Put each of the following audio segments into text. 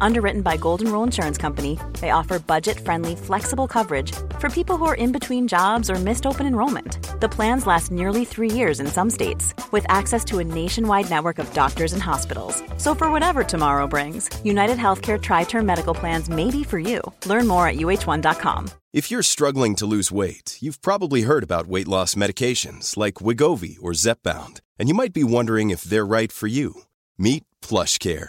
Underwritten by Golden Rule Insurance Company, they offer budget friendly, flexible coverage for people who are in between jobs or missed open enrollment. The plans last nearly three years in some states, with access to a nationwide network of doctors and hospitals. So, for whatever tomorrow brings, United Healthcare Tri Term Medical Plans may be for you. Learn more at uh1.com. If you're struggling to lose weight, you've probably heard about weight loss medications like Wegovy or Zepbound, and you might be wondering if they're right for you. Meet PlushCare,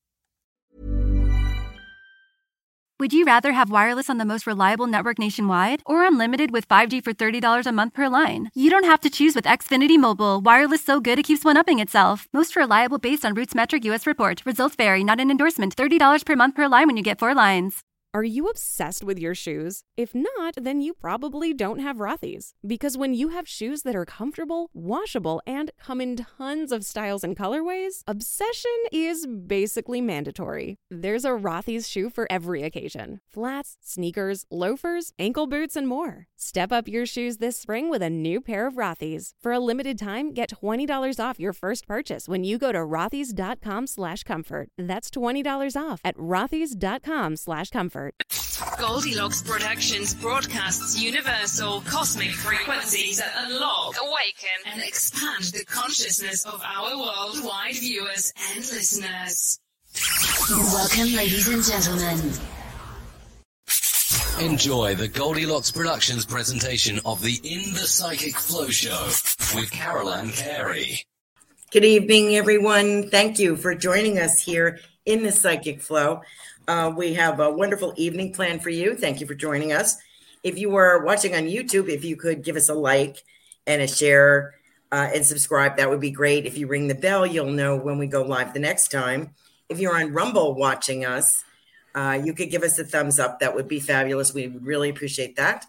Would you rather have wireless on the most reliable network nationwide or unlimited with 5G for $30 a month per line? You don't have to choose with Xfinity Mobile. Wireless so good it keeps one upping itself. Most reliable based on RootMetrics US report. Results vary, not an endorsement. $30 per month per line when you get four lines. Are you obsessed with your shoes? If not, then you probably don't have Rothy's. Because when you have shoes that are comfortable, washable, and come in tons of styles and colorways, obsession is basically mandatory. There's a Rothy's shoe for every occasion flats, sneakers, loafers, ankle boots, and more. Step up your shoes this spring with a new pair of Rothy's. For a limited time, get $20 off your first purchase when you go to rothys.com slash comfort. That's $20 off at rothys.com slash comfort. Goldilocks Productions broadcasts universal cosmic frequencies that unlock, awaken, and expand the consciousness of our worldwide viewers and listeners. Welcome, ladies and gentlemen. Enjoy the Goldilocks Productions presentation of the In the Psychic Flow Show with Carol Ann Carey. Good evening, everyone. Thank you for joining us here in the Psychic Flow. Uh, we have a wonderful evening plan for you. Thank you for joining us. If you are watching on YouTube, if you could give us a like and a share uh, and subscribe, that would be great. If you ring the bell, you'll know when we go live the next time. If you're on Rumble watching us, uh, you could give us a thumbs up. That would be fabulous. We would really appreciate that.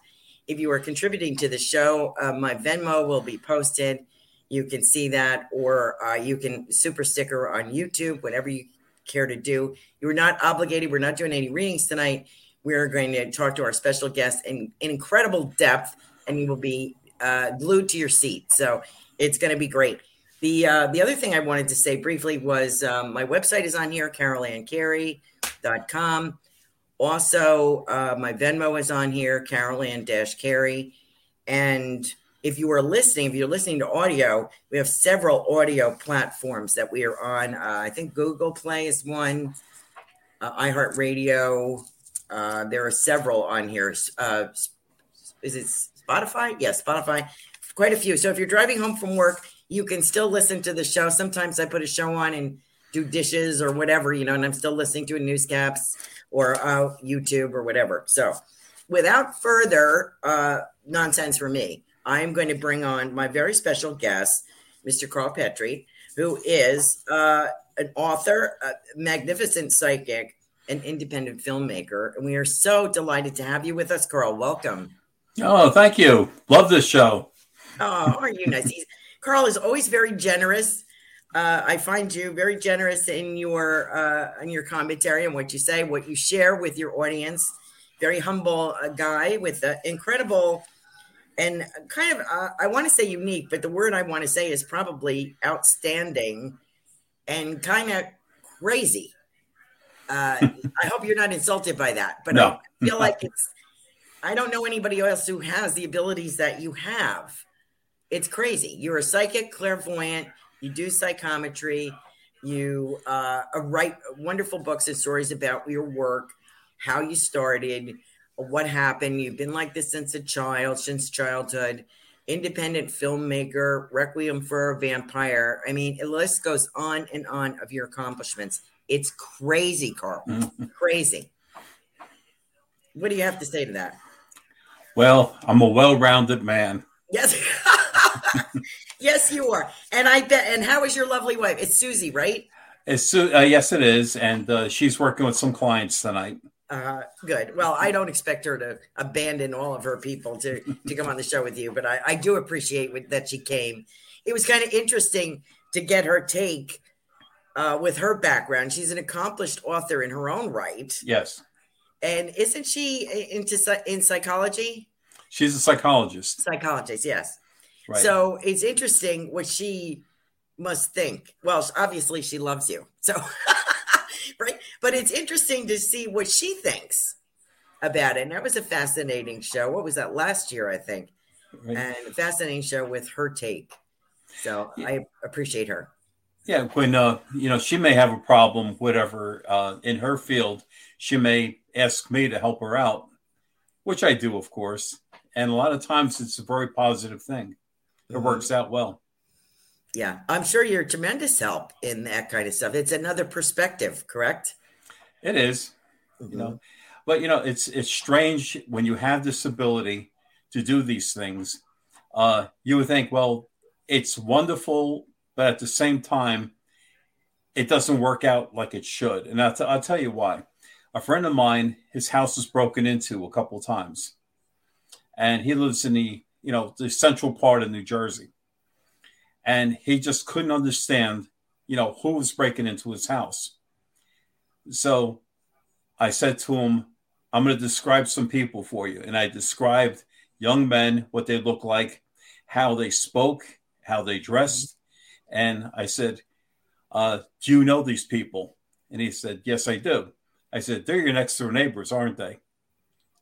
If you are contributing to the show, uh, my Venmo will be posted. You can see that, or uh, you can super sticker on YouTube, whatever you care to do. You are not obligated. We're not doing any readings tonight. We're going to talk to our special guest in, in incredible depth, and you will be uh, glued to your seat. So it's going to be great. The uh, the other thing I wanted to say briefly was um, my website is on here, carolanncarey.com. Also, uh, my Venmo is on here, Carol Ann Carey. And if you are listening, if you're listening to audio, we have several audio platforms that we are on. Uh, I think Google Play is one, uh, iHeartRadio. Uh, there are several on here. Uh, is it Spotify? Yes, yeah, Spotify. Quite a few. So if you're driving home from work, you can still listen to the show. Sometimes I put a show on and do dishes or whatever, you know, and I'm still listening to a newscaps or uh, YouTube or whatever. So without further uh, nonsense for me, I'm going to bring on my very special guest, Mr. Carl Petrie, who is uh, an author, a magnificent psychic, an independent filmmaker. And we are so delighted to have you with us, Carl. Welcome. Oh, thank you. Love this show. Oh, aren't you nice? He's, Carl is always very generous. Uh, I find you very generous in your uh, in your commentary and what you say, what you share with your audience. Very humble uh, guy with an incredible and kind of uh, I want to say unique, but the word I want to say is probably outstanding and kind of crazy. Uh, I hope you're not insulted by that, but no. I feel like it's. I don't know anybody else who has the abilities that you have. It's crazy. You're a psychic, clairvoyant. You do psychometry. You uh, write wonderful books and stories about your work, how you started, what happened. You've been like this since a child, since childhood. Independent filmmaker, Requiem for a Vampire. I mean, the list goes on and on of your accomplishments. It's crazy, Carl. Mm-hmm. Crazy. What do you have to say to that? Well, I'm a well-rounded man. Yes. yes, you are. And I bet. And how is your lovely wife? It's Susie, right? It's, uh, yes, it is, and uh, she's working with some clients tonight. Uh, good. Well, I don't expect her to abandon all of her people to to come on the show with you, but I, I do appreciate that she came. It was kind of interesting to get her take uh, with her background. She's an accomplished author in her own right. Yes, and isn't she into in psychology? She's a psychologist. Psychologist, yes. Right. So it's interesting what she must think. Well, obviously she loves you. So right? But it's interesting to see what she thinks about it. And that was a fascinating show. What was that last year, I think? Right. And a fascinating show with her take. So yeah. I appreciate her. Yeah, when uh, you know she may have a problem, whatever uh, in her field, she may ask me to help her out, which I do, of course. And a lot of times, it's a very positive thing. It mm-hmm. works out well. Yeah, I'm sure you're tremendous help in that kind of stuff. It's another perspective, correct? It is, mm-hmm. you know, but you know, it's it's strange when you have this ability to do these things. Uh, you would think, well, it's wonderful, but at the same time, it doesn't work out like it should. And I'll, t- I'll tell you why. A friend of mine, his house was broken into a couple of times, and he lives in the you know the central part of New Jersey and he just couldn't understand, you know, who was breaking into his house. So I said to him, I'm going to describe some people for you. And I described young men, what they look like, how they spoke, how they dressed. And I said, uh, Do you know these people? And he said, Yes, I do. I said, They're your next door neighbors, aren't they?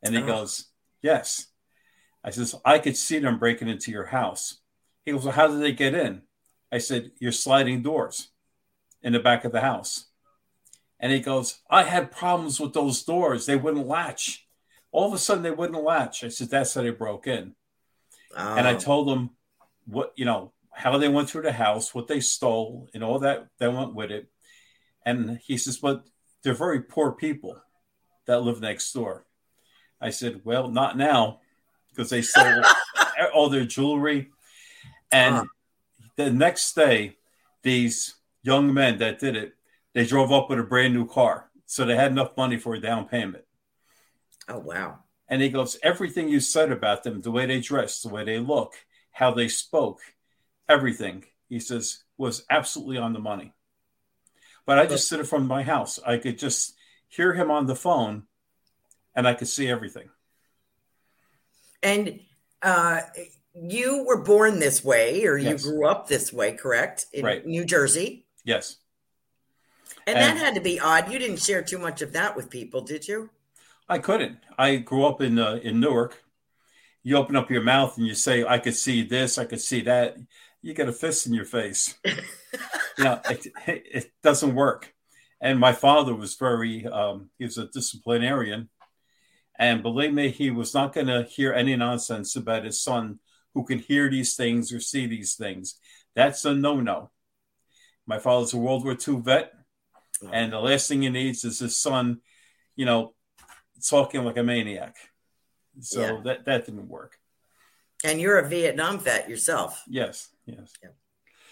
And he oh. goes, Yes. I says, I could see them breaking into your house. He goes, Well, how did they get in? I said, You're sliding doors in the back of the house. And he goes, I had problems with those doors. They wouldn't latch. All of a sudden, they wouldn't latch. I said, That's how they broke in. Oh. And I oh. told him what, you know, how they went through the house, what they stole, and all that that went with it. And he says, But they're very poor people that live next door. I said, Well, not now, because they stole all their jewelry, and uh-huh. the next day, these young men that did it, they drove up with a brand new car. So they had enough money for a down payment. Oh, wow. And he goes, everything you said about them, the way they dress, the way they look, how they spoke, everything, he says, was absolutely on the money. But I just sit it from my house. I could just hear him on the phone and I could see everything. And uh, you were born this way or yes. you grew up this way, correct? In right. New Jersey. Yes. And, and, that had to be odd. You didn't share too much of that with people, did you? I couldn't. I grew up in uh, in Newark. You open up your mouth and you say, "I could see this, I could see that." You get a fist in your face. you know, it, it, doesn't work. And my father was very, um, he was a disciplinarian, and believe me, he was not going to hear any nonsense about his son who can hear these things or see these things. That's a no no. My father's a World War II vet, and the last thing he needs is his son, you know, talking like a maniac. So yeah. that, that didn't work. And you're a Vietnam vet yourself. Yes, yes. Yeah.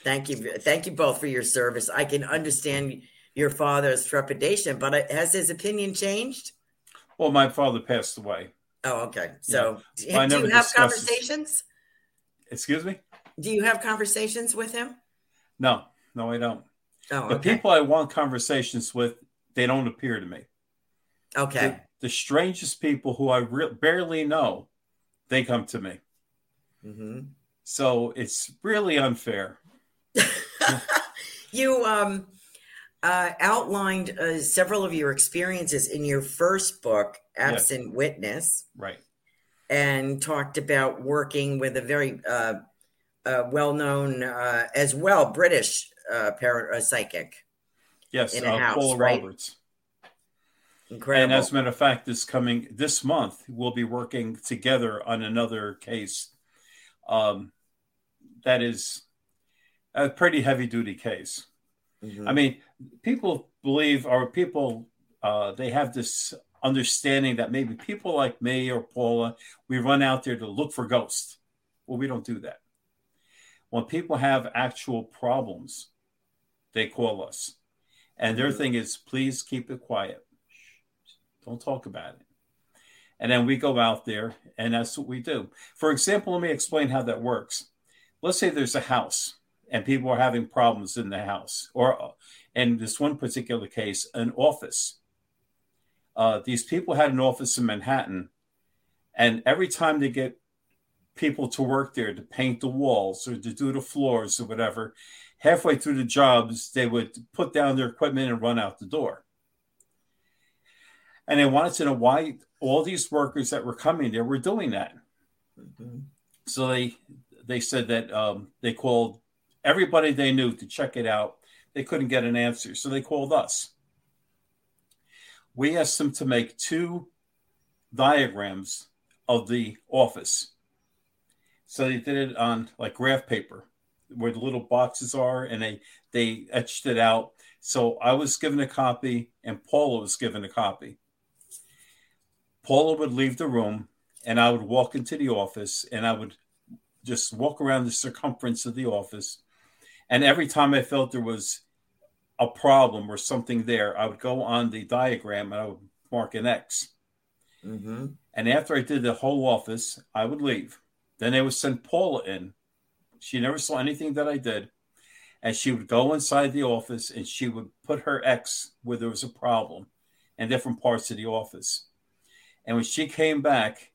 Thank you. Thank you both for your service. I can understand your father's trepidation, but uh, has his opinion changed? Well, my father passed away. Oh, okay. So, yeah. do you have conversations? Excuse me? Do you have conversations with him? No, no, I don't. Oh, the people I want conversations with, they don't appear to me. Okay. The, the strangest people who I re- barely know, they come to me. Mm-hmm. So it's really unfair. you um, uh, outlined uh, several of your experiences in your first book, Absent yes. Witness. Right and talked about working with a very uh, uh, well known, uh, as well, British uh, parent, psychic. Yes, in a uh, house, Paula right? Roberts. Incredible. And as a matter of fact, this coming this month, we'll be working together on another case. Um, that is a pretty heavy duty case. Mhm. I mean, people believe, or people, uh, they have this understanding that maybe people like me or Paula, we run out there to look for ghosts. Well, we don't do that. When people have actual problems, they call us. And their mm-hmm. thing is, please keep it quiet. Don't talk about it. And then we go out there, and that's what we do. For example, let me explain how that works. Let's say there's a house and people are having problems in the house, or uh, in this one particular case, an office. Uh, these people had an office in Manhattan, and every time they get people to work there to paint the walls or to do the floors or whatever, halfway through the jobs, they would put down their equipment and run out the door. And they wanted to know why all these workers that were coming there were doing that. Mhm. So they they said that um, they called everybody they knew to check it out. They couldn't get an answer, so they called us. We asked them to make two diagrams of the office. So they did it on like graph paper, where the little boxes are, and they they etched it out. So I was given a copy, and Paula was given a copy. Paula would leave the room, and I would walk into the office, and I would just walk around the circumference of the office. And every time I felt there was a problem or something there, I would go on the diagram and I would mark an X. Mhm. And after I did the whole office, I would leave. Then they would send Paula in. She never saw anything that I did. And she would go inside the office and she would put her X where there was a problem in different parts of the office. And when she came back,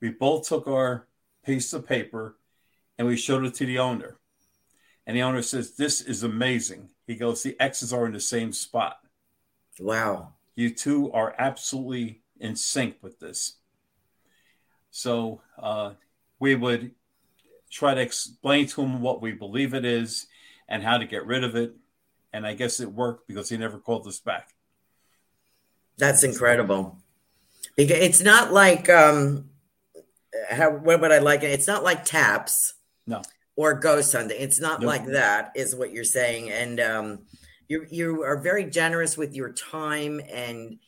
we both took our piece of paper and we showed it to the owner. And the owner says, This is amazing. He goes, The X's are in the same spot. Wow. You two are absolutely in sync with this. So uh, we would try to explain to him what we believe it is and how to get rid of it. And I guess it worked because he never called us back. That's incredible. Because it's not like um how what would I like it? It's not like TAPS No. Or ghost hunting. It's not Nope. like that, is what you're saying. And um you you are very generous with your time and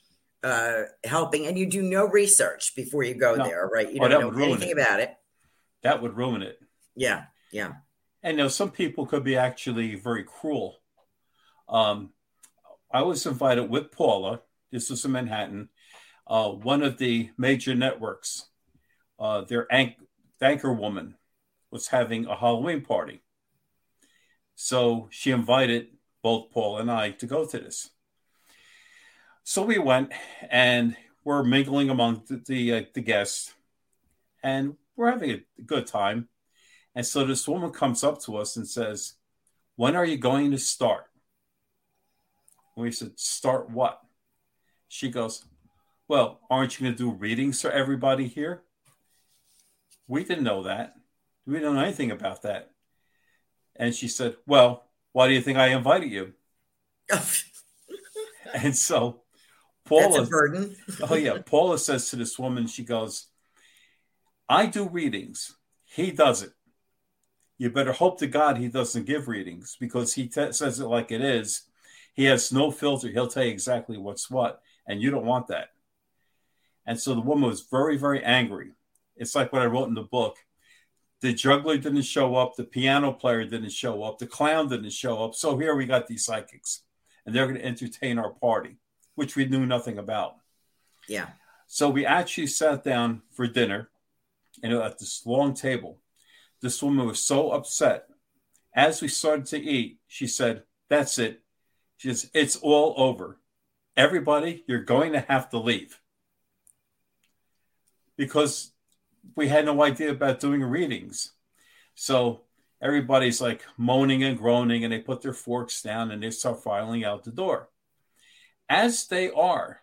uh helping and you do no research before you go No. there, right? You Oh, don't know anything it. about it. That would ruin it. Yeah, yeah. And you know, some people could be actually very cruel. Um, I was invited with Paula. This was in Manhattan. Uh, one of the major networks, uh, their anch- anchor woman, was having a Halloween party. So she invited both Paul and I to go to this. So we went, and we're mingling among the the, uh, the guests, and we're having a good time. And so this woman comes up to us and says, When are you going to start? And we said, Start what? She goes, Well, aren't you going to do readings for everybody here? We didn't know that. We don't know anything about that. And she said, Well, why do you think I invited you? And so Paula, burden. oh yeah, Paula says to this woman, she goes, I do readings. He does it. You better hope to God he doesn't give readings because he t- says it like it is. He has no filter. He'll tell you exactly what's what, and you don't want that. And so the woman was very, very angry. It's like what I wrote in the book. The juggler didn't show up, the piano player didn't show up, the clown didn't show up. So here we got these psychics, and they're going to entertain our party, which we knew nothing about. Yeah. So we actually sat down for dinner, and at this long table, this woman was so upset. As we started to eat, she said, "That's it." She says, "It's all over. Everybody, you're going to have to leave." Because we had no idea about doing readings. So everybody's like moaning and groaning, and they put their forks down and they start filing out the door. As they are,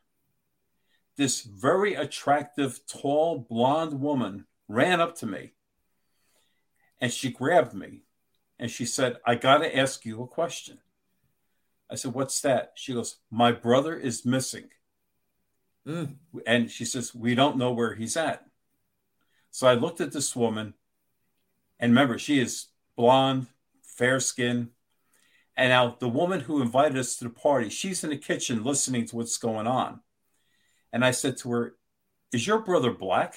this very attractive, tall, blonde woman ran up to me and she grabbed me and she said, I got to ask you a question. I said, What's that? She goes, My brother is missing. Mm. And she says, We don't know where he's at. So I looked at this woman, and remember, she is blonde, fair skin. And now the woman who invited us to the party, she's in the kitchen listening to what's going on. And I said to her, Is your brother black?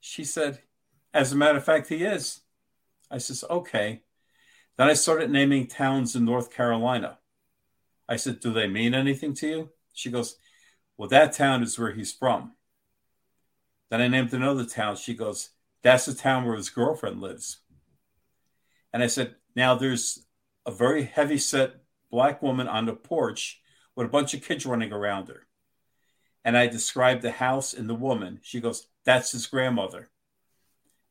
She said, As a matter of fact, he is. I says, Okay. Then I started naming towns in North Carolina. I said, Do they mean anything to you? She goes, Well, that town is where he's from. Then I named another town. She goes, That's the town where his girlfriend lives. And I said, Now there's a very heavy set black woman on the porch with a bunch of kids running around her. And I described the house and the woman. She goes, That's his grandmother.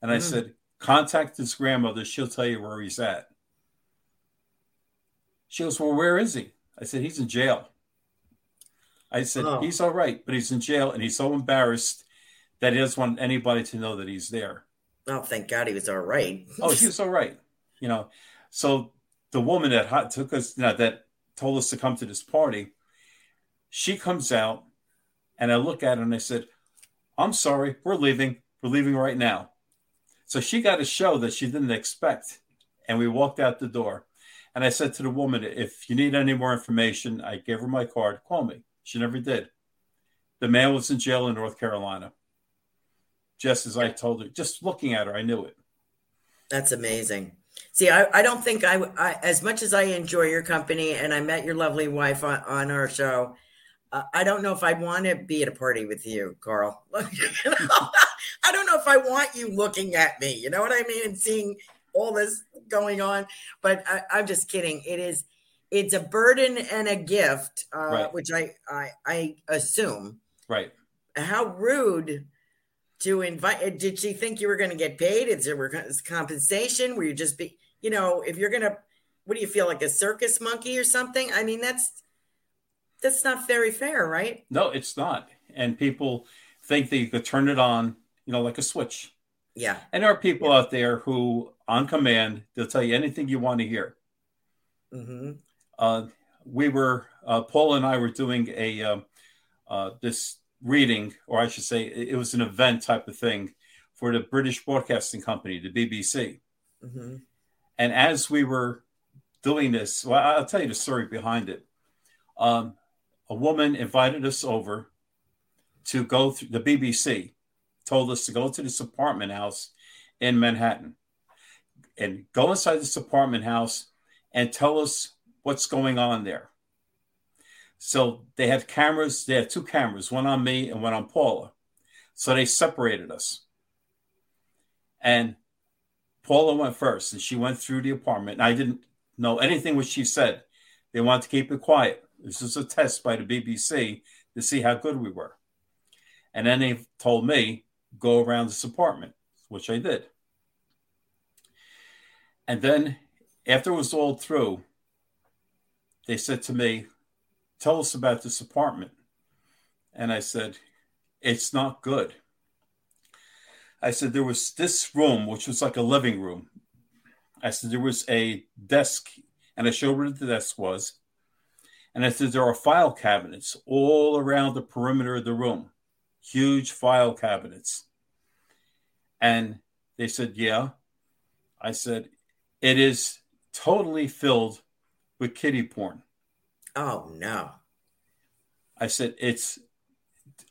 And I Mm. said, Contact his grandmother. She'll tell you where he's at. She goes, Well, where is he? I said, He's in jail. I said, Oh. He's all right, but he's in jail and he's so embarrassed that he doesn't want anybody to know that he's there. Oh, thank God he was all right. Oh, he was all right. You know, so the woman that hot took us, you know, that told us to come to this party, she comes out and I look at her and I said, I'm sorry, we're leaving. We're leaving right now. So she got a show that she didn't expect. And we walked out the door. And I said to the woman, if you need any more information, I gave her my card, call me. She never did. The man was in jail in North Carolina. Just as I told her, just looking at her, I knew it. That's amazing. See, I, I don't think I, I, as much as I enjoy your company and I met your lovely wife on, on our show, uh, I don't know if I'd want to be at a party with you, Carl. I don't know if I want you looking at me. You know what I mean? And seeing all this going on. But I, I'm just kidding. It is, it's a burden and a gift, uh, Right. which I, I, I assume. Right. How rude to invite. Did she think you were going to get paid? Is there compensation? Were you just be, you know, if you're going to, what do you feel like a circus monkey or something? I mean, that's that's not very fair, right? No, it's not. And people think that you could turn it on, you know, like a switch. Yeah. And there are people out there who, on command, they'll tell you anything you want to hear. Mm-hmm. Uh, we were, uh, Paul and I were doing a um, uh, this reading, or I should say, it was an event type of thing for the British Broadcasting Company, the BBC. Mm-hmm. And as we were doing this, well, I'll tell you the story behind it. Um, a woman invited us over to go through the BBC, told us to go to this apartment house in Manhattan and go inside this apartment house and tell us what's going on there. So they had cameras, they had two cameras, one on me and one on Paula. So they separated us. And Paula went first and she went through the apartment. I didn't know anything what she said. They wanted to keep it quiet. This was a test by the BBC to see how good we were. And then they told me, go around this apartment, which I did. And then after it was all through, they said to me, Tell us about this apartment. And I said, It's not good. I said, There was this room, which was like a living room. I said, There was a desk, and I showed where the desk was. And I said, There are file cabinets all around the perimeter of the room, huge file cabinets. And they said, Yeah. I said, It is totally filled with kitty porn. Oh no. I said, It's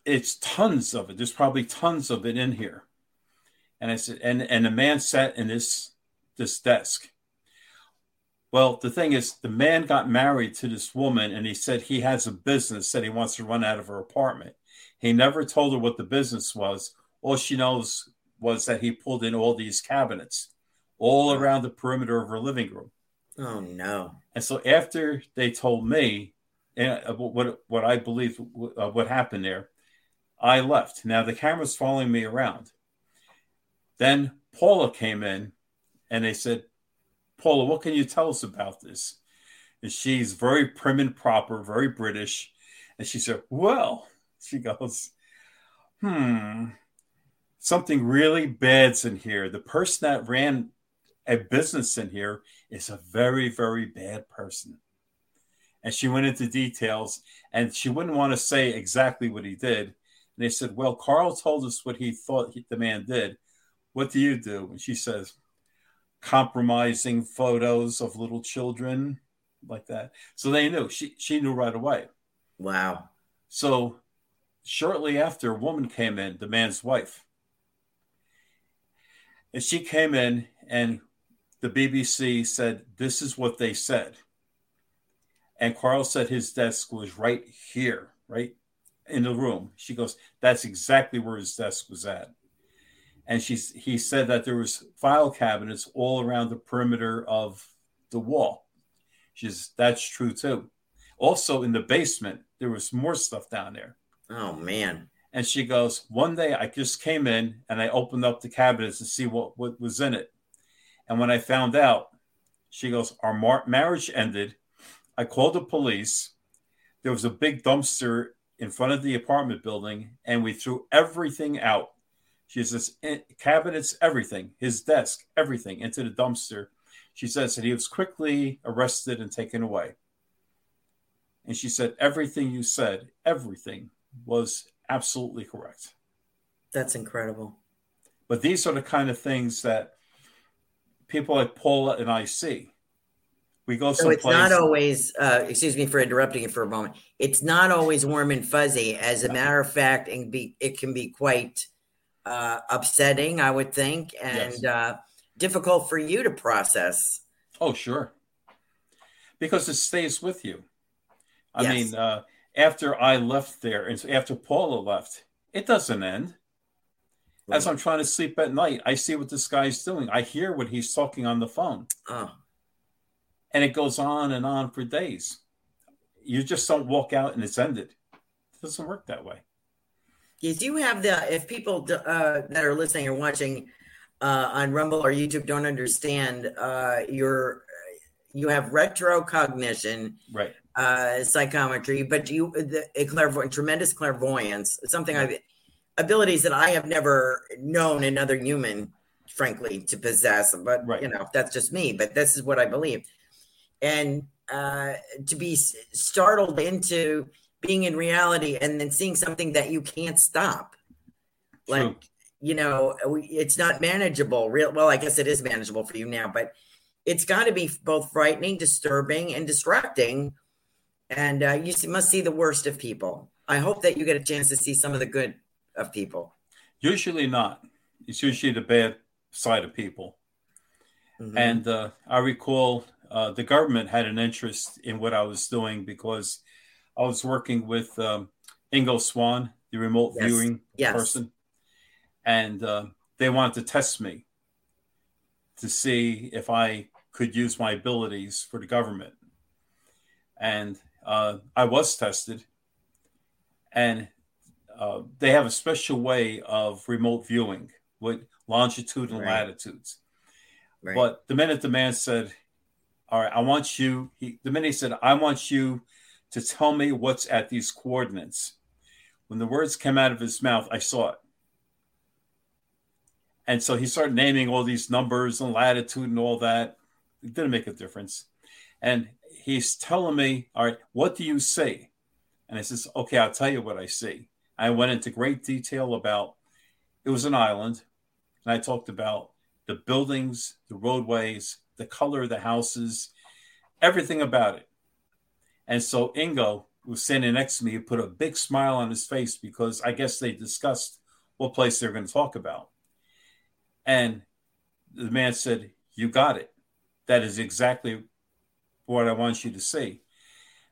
it's tons of it. There's probably tons of it in here. And I said, and and the man sat in this this desk. Well, the thing is, the man got married to this woman, and he said he has a business that he wants to run out of her apartment. He never told her what the business was. All she knows was that he pulled in all these cabinets all around the perimeter of her living room. Oh no. And so after they told me and uh, what what I believe uh, what happened there, I left. Now the camera's following me around. Then Paula came in, and they said, "Paula, what can you tell us about this?" And she's very prim and proper, very British, and she said, "Well," she goes, "Hmm, something really bad's in here. The person that ran a business in here is a very, very bad person." And she went into details and she wouldn't want to say exactly what he did. And they said, Well, Carl told us what he thought the man did. What do you do? And she says, Compromising photos of little children, like that. So they knew. She, she knew right away. Wow. So shortly after, a woman came in, the man's wife. And she came in, and the BBC said, This is what they said. And Carl said his desk was right here, right in the room. She goes, That's exactly where his desk was at. And she's, he said that there was file cabinets all around the perimeter of the wall. She's that's true too. Also in the basement, there was more stuff down there. Oh man. And she goes, One day I just came in and I opened up the cabinets to see what, what was in it. And when I found out, she goes, Our mar- marriage ended. I called the police. There was a big dumpster in front of the apartment building, and we threw everything out. She says, "Eh, cabinets, everything, his desk, everything into the dumpster. She says that he was quickly arrested and taken away. And she said, Everything you said, everything was absolutely correct. That's incredible. But these are the kind of things that people like Paula and I see. We go So someplace. it's not always, uh, excuse me for interrupting you for a moment. It's not always warm and fuzzy. As a matter of fact, and be, it can be quite uh, upsetting, I would think, and Yes. uh, difficult for you to process. Oh, sure. Because it stays with you. I Yes. mean, uh, after I left there and after Paula left, it doesn't end. As I'm trying to sleep at night, I see what this guy's doing. I hear what he's talking on the phone. Oh, And it goes on and on for days. You just don't walk out and it's ended. It doesn't work that way. Yes, you have the. If people uh, that are listening or watching uh, on Rumble or YouTube don't understand, uh, your you have retrocognition, Right. uh, psychometry, but you the a clairvoyant, tremendous clairvoyance, something I abilities that I have never known another human, frankly, to possess. But Right. you know, that's just me. But this is what I believe, and uh, to be startled into being in reality and then seeing something that you can't stop, like True. you know, it's not manageable. Real well, I guess it is manageable for you now, but it's got to be both frightening, disturbing, and distracting. And uh, you must see the worst of people. I hope that you get a chance to see some of the good of people. Usually not. It's usually the bad side of people. Mhm. And uh, I recall uh, the government had an interest in what I was doing because I was working with um, Ingo Swann, the remote Yes. viewing Yes. person, and uh, they wanted to test me to see if I could use my abilities for the government. And uh, I was tested, and uh, they have a special way of remote viewing with longitude and Right. latitudes. Right. But the minute the man said, "All right, I want you," he, the minute he said, "I want you to tell me what's at these coordinates," when the words came out of his mouth, I saw it. And so he started naming all these numbers and latitude and all that. It didn't make a difference. And he's telling me, All right, what do you see? And I says, Okay, I'll tell you what I see. I went into great detail about it was an island. And I talked about the buildings, the roadways, the color of the houses, everything about it. And so Ingo was standing next to me. Put a big smile on his face because I guess they discussed what place they're going to talk about. And the man said, You got it. That is exactly what I want you to see.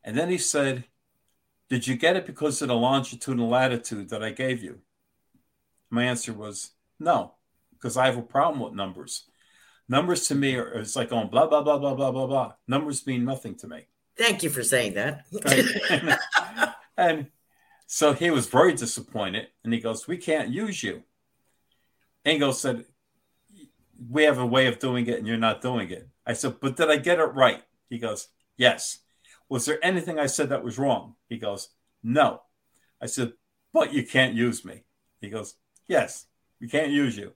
And then he said, Did you get it because of the longitude and latitude that I gave you? My answer was, No, because I have a problem with numbers. Numbers to me are it's like going blah, blah, blah, blah, blah, blah, blah. Numbers mean nothing to me. Thank you for saying that. and, and so he was very disappointed. And he goes, We can't use you. Engel said, We have a way of doing it and you're not doing it. I said, But did I get it right? He goes, Yes. Was there anything I said that was wrong? He goes, No. I said, But you can't use me. He goes, Yes, we can't use you.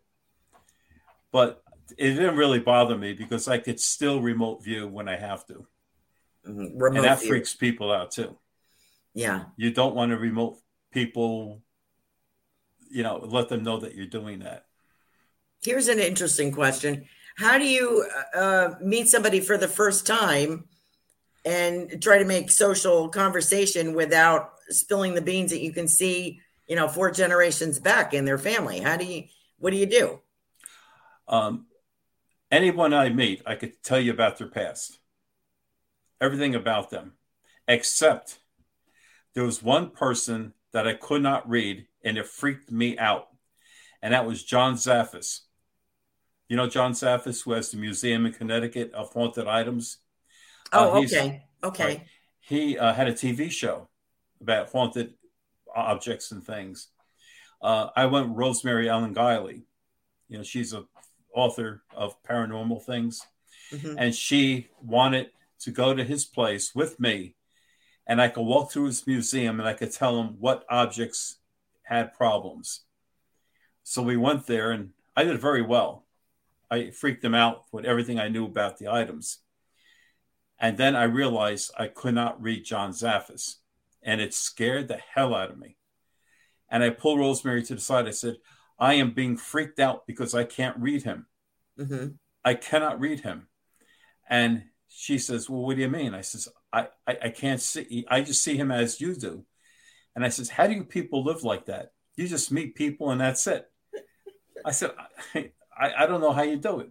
But it didn't really bother me because I could still remote view when I have to. Mhm. And that view. freaks people out too. Yeah. You don't want to remote people, you know, let them know that you're doing that. Here's an interesting question. How do you uh, meet somebody for the first time and try to make social conversation without spilling the beans that you can see, you know, four generations back in their family? How do you, what do you do? Um, anyone I meet, I could tell you about their past, everything about them, except there was one person that I could not read and it freaked me out. And that was John Zaffis. You know John Zaffis, who has the museum in Connecticut of haunted items? Uh, Oh, he's- okay. Okay. Right. He uh, had a TV show about haunted objects and things. Uh, I went with Rosemary Ellen Guiley. You know, she's a author of paranormal things, Mhm. and she wanted to go to his place with me, and I could walk through his museum and I could tell him what objects had problems. So we went there, and I did very well. I freaked them out with everything I knew about the items. And then I realized I could not read John Zaffis, and it scared the hell out of me. And I pulled Rosemary to the side. I said, I am being freaked out because I can't read him. hmm I cannot read him. And she says, Well, what do you mean? I says, I, I, I can't see, I just see him as you do. And I says, How do you people live like that? You just meet people and that's it. I said, I, I, I don't know how you do it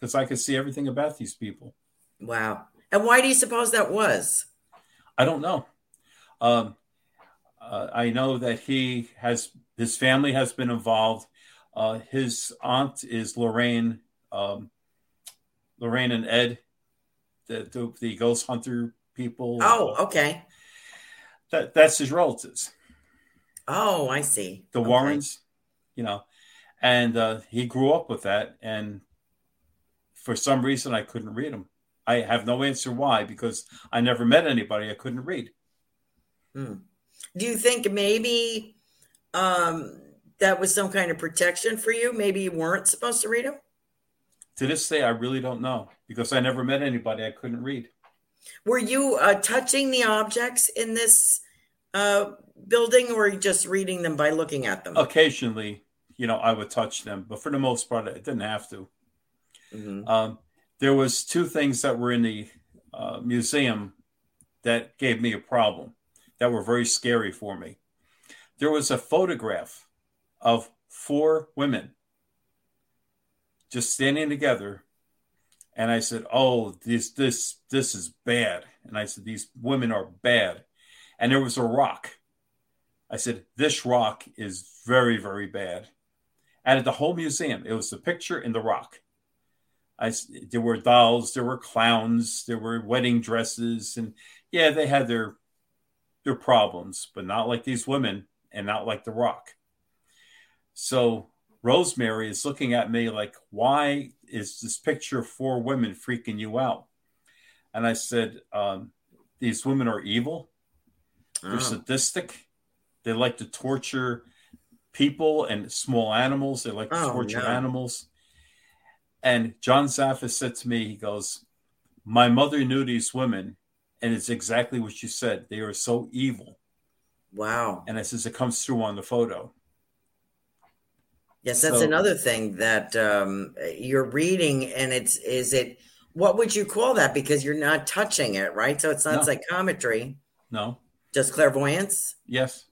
because I can see everything about these people. Wow. And why do you suppose that was? I don't know. Um, uh, I know that he has his family has been involved. Uh, his aunt is Lorraine, um, Lorraine and Ed, the, the the ghost hunter people. Oh, okay. that that's his relatives, Oh, I see. the Okay. Warrens, you know, and uh, he grew up with that. And for some reason, I couldn't read him. I have no answer why because I never met anybody I couldn't read. Hmm. Do you think maybe um, that was some kind of protection for you? Maybe you weren't supposed to read them? To this day, I really don't know because I never met anybody I couldn't read. Were you uh, touching the objects in this uh, building or just reading them by looking at them? Occasionally, you know, I would touch them, but for the most part, I didn't have to. Mhm. Um, there was two things that were in the uh, museum that gave me a problem, that were very scary for me. There was a photograph of four women just standing together, and I said, "Oh, this this this is bad." And I said, "These women are bad." And there was a rock. I said, "This rock is very very bad." And at the whole museum, it was the picture in the rock. I, there were dolls, there were clowns, there were wedding dresses, and yeah, they had their their problems, but not like these women, and not like the Rock. So Rosemary is looking at me like, "Why is this picture of four women freaking you out?" And I said, um, "These women are evil. They're Oh. sadistic. They like to torture people and small animals. They like to Oh, torture no. animals." And John Zaffis said to me, he goes, My mother knew these women, and it's exactly what you said. They are so evil. Wow. And I says, It comes through on the photo. Yes, that's So- another thing that um, you're reading, and it's is it what would you call that? Because you're not touching it, right? So it's not No. psychometry, No? just clairvoyance. Yes.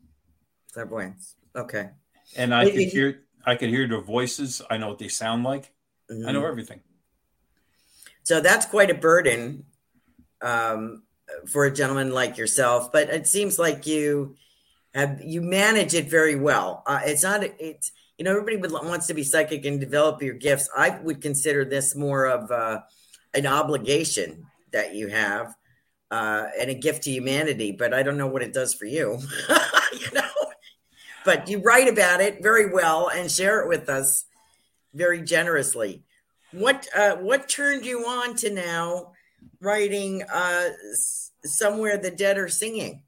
Clairvoyance. Okay. And I could hear I could hear their voices. I know what they sound like. I know everything. So that's quite a burden um, for a gentleman like yourself. But it seems like you have you manage it very well. Uh, it's not. It's you know everybody would, wants to be psychic and develop your gifts. I would consider this more of uh, an obligation that you have uh, and a gift to humanity. But I don't know what it does for you. you know. But you write about it very well and share it with us very generously. What uh, what turned you on to now writing uh, somewhere the dead are singing?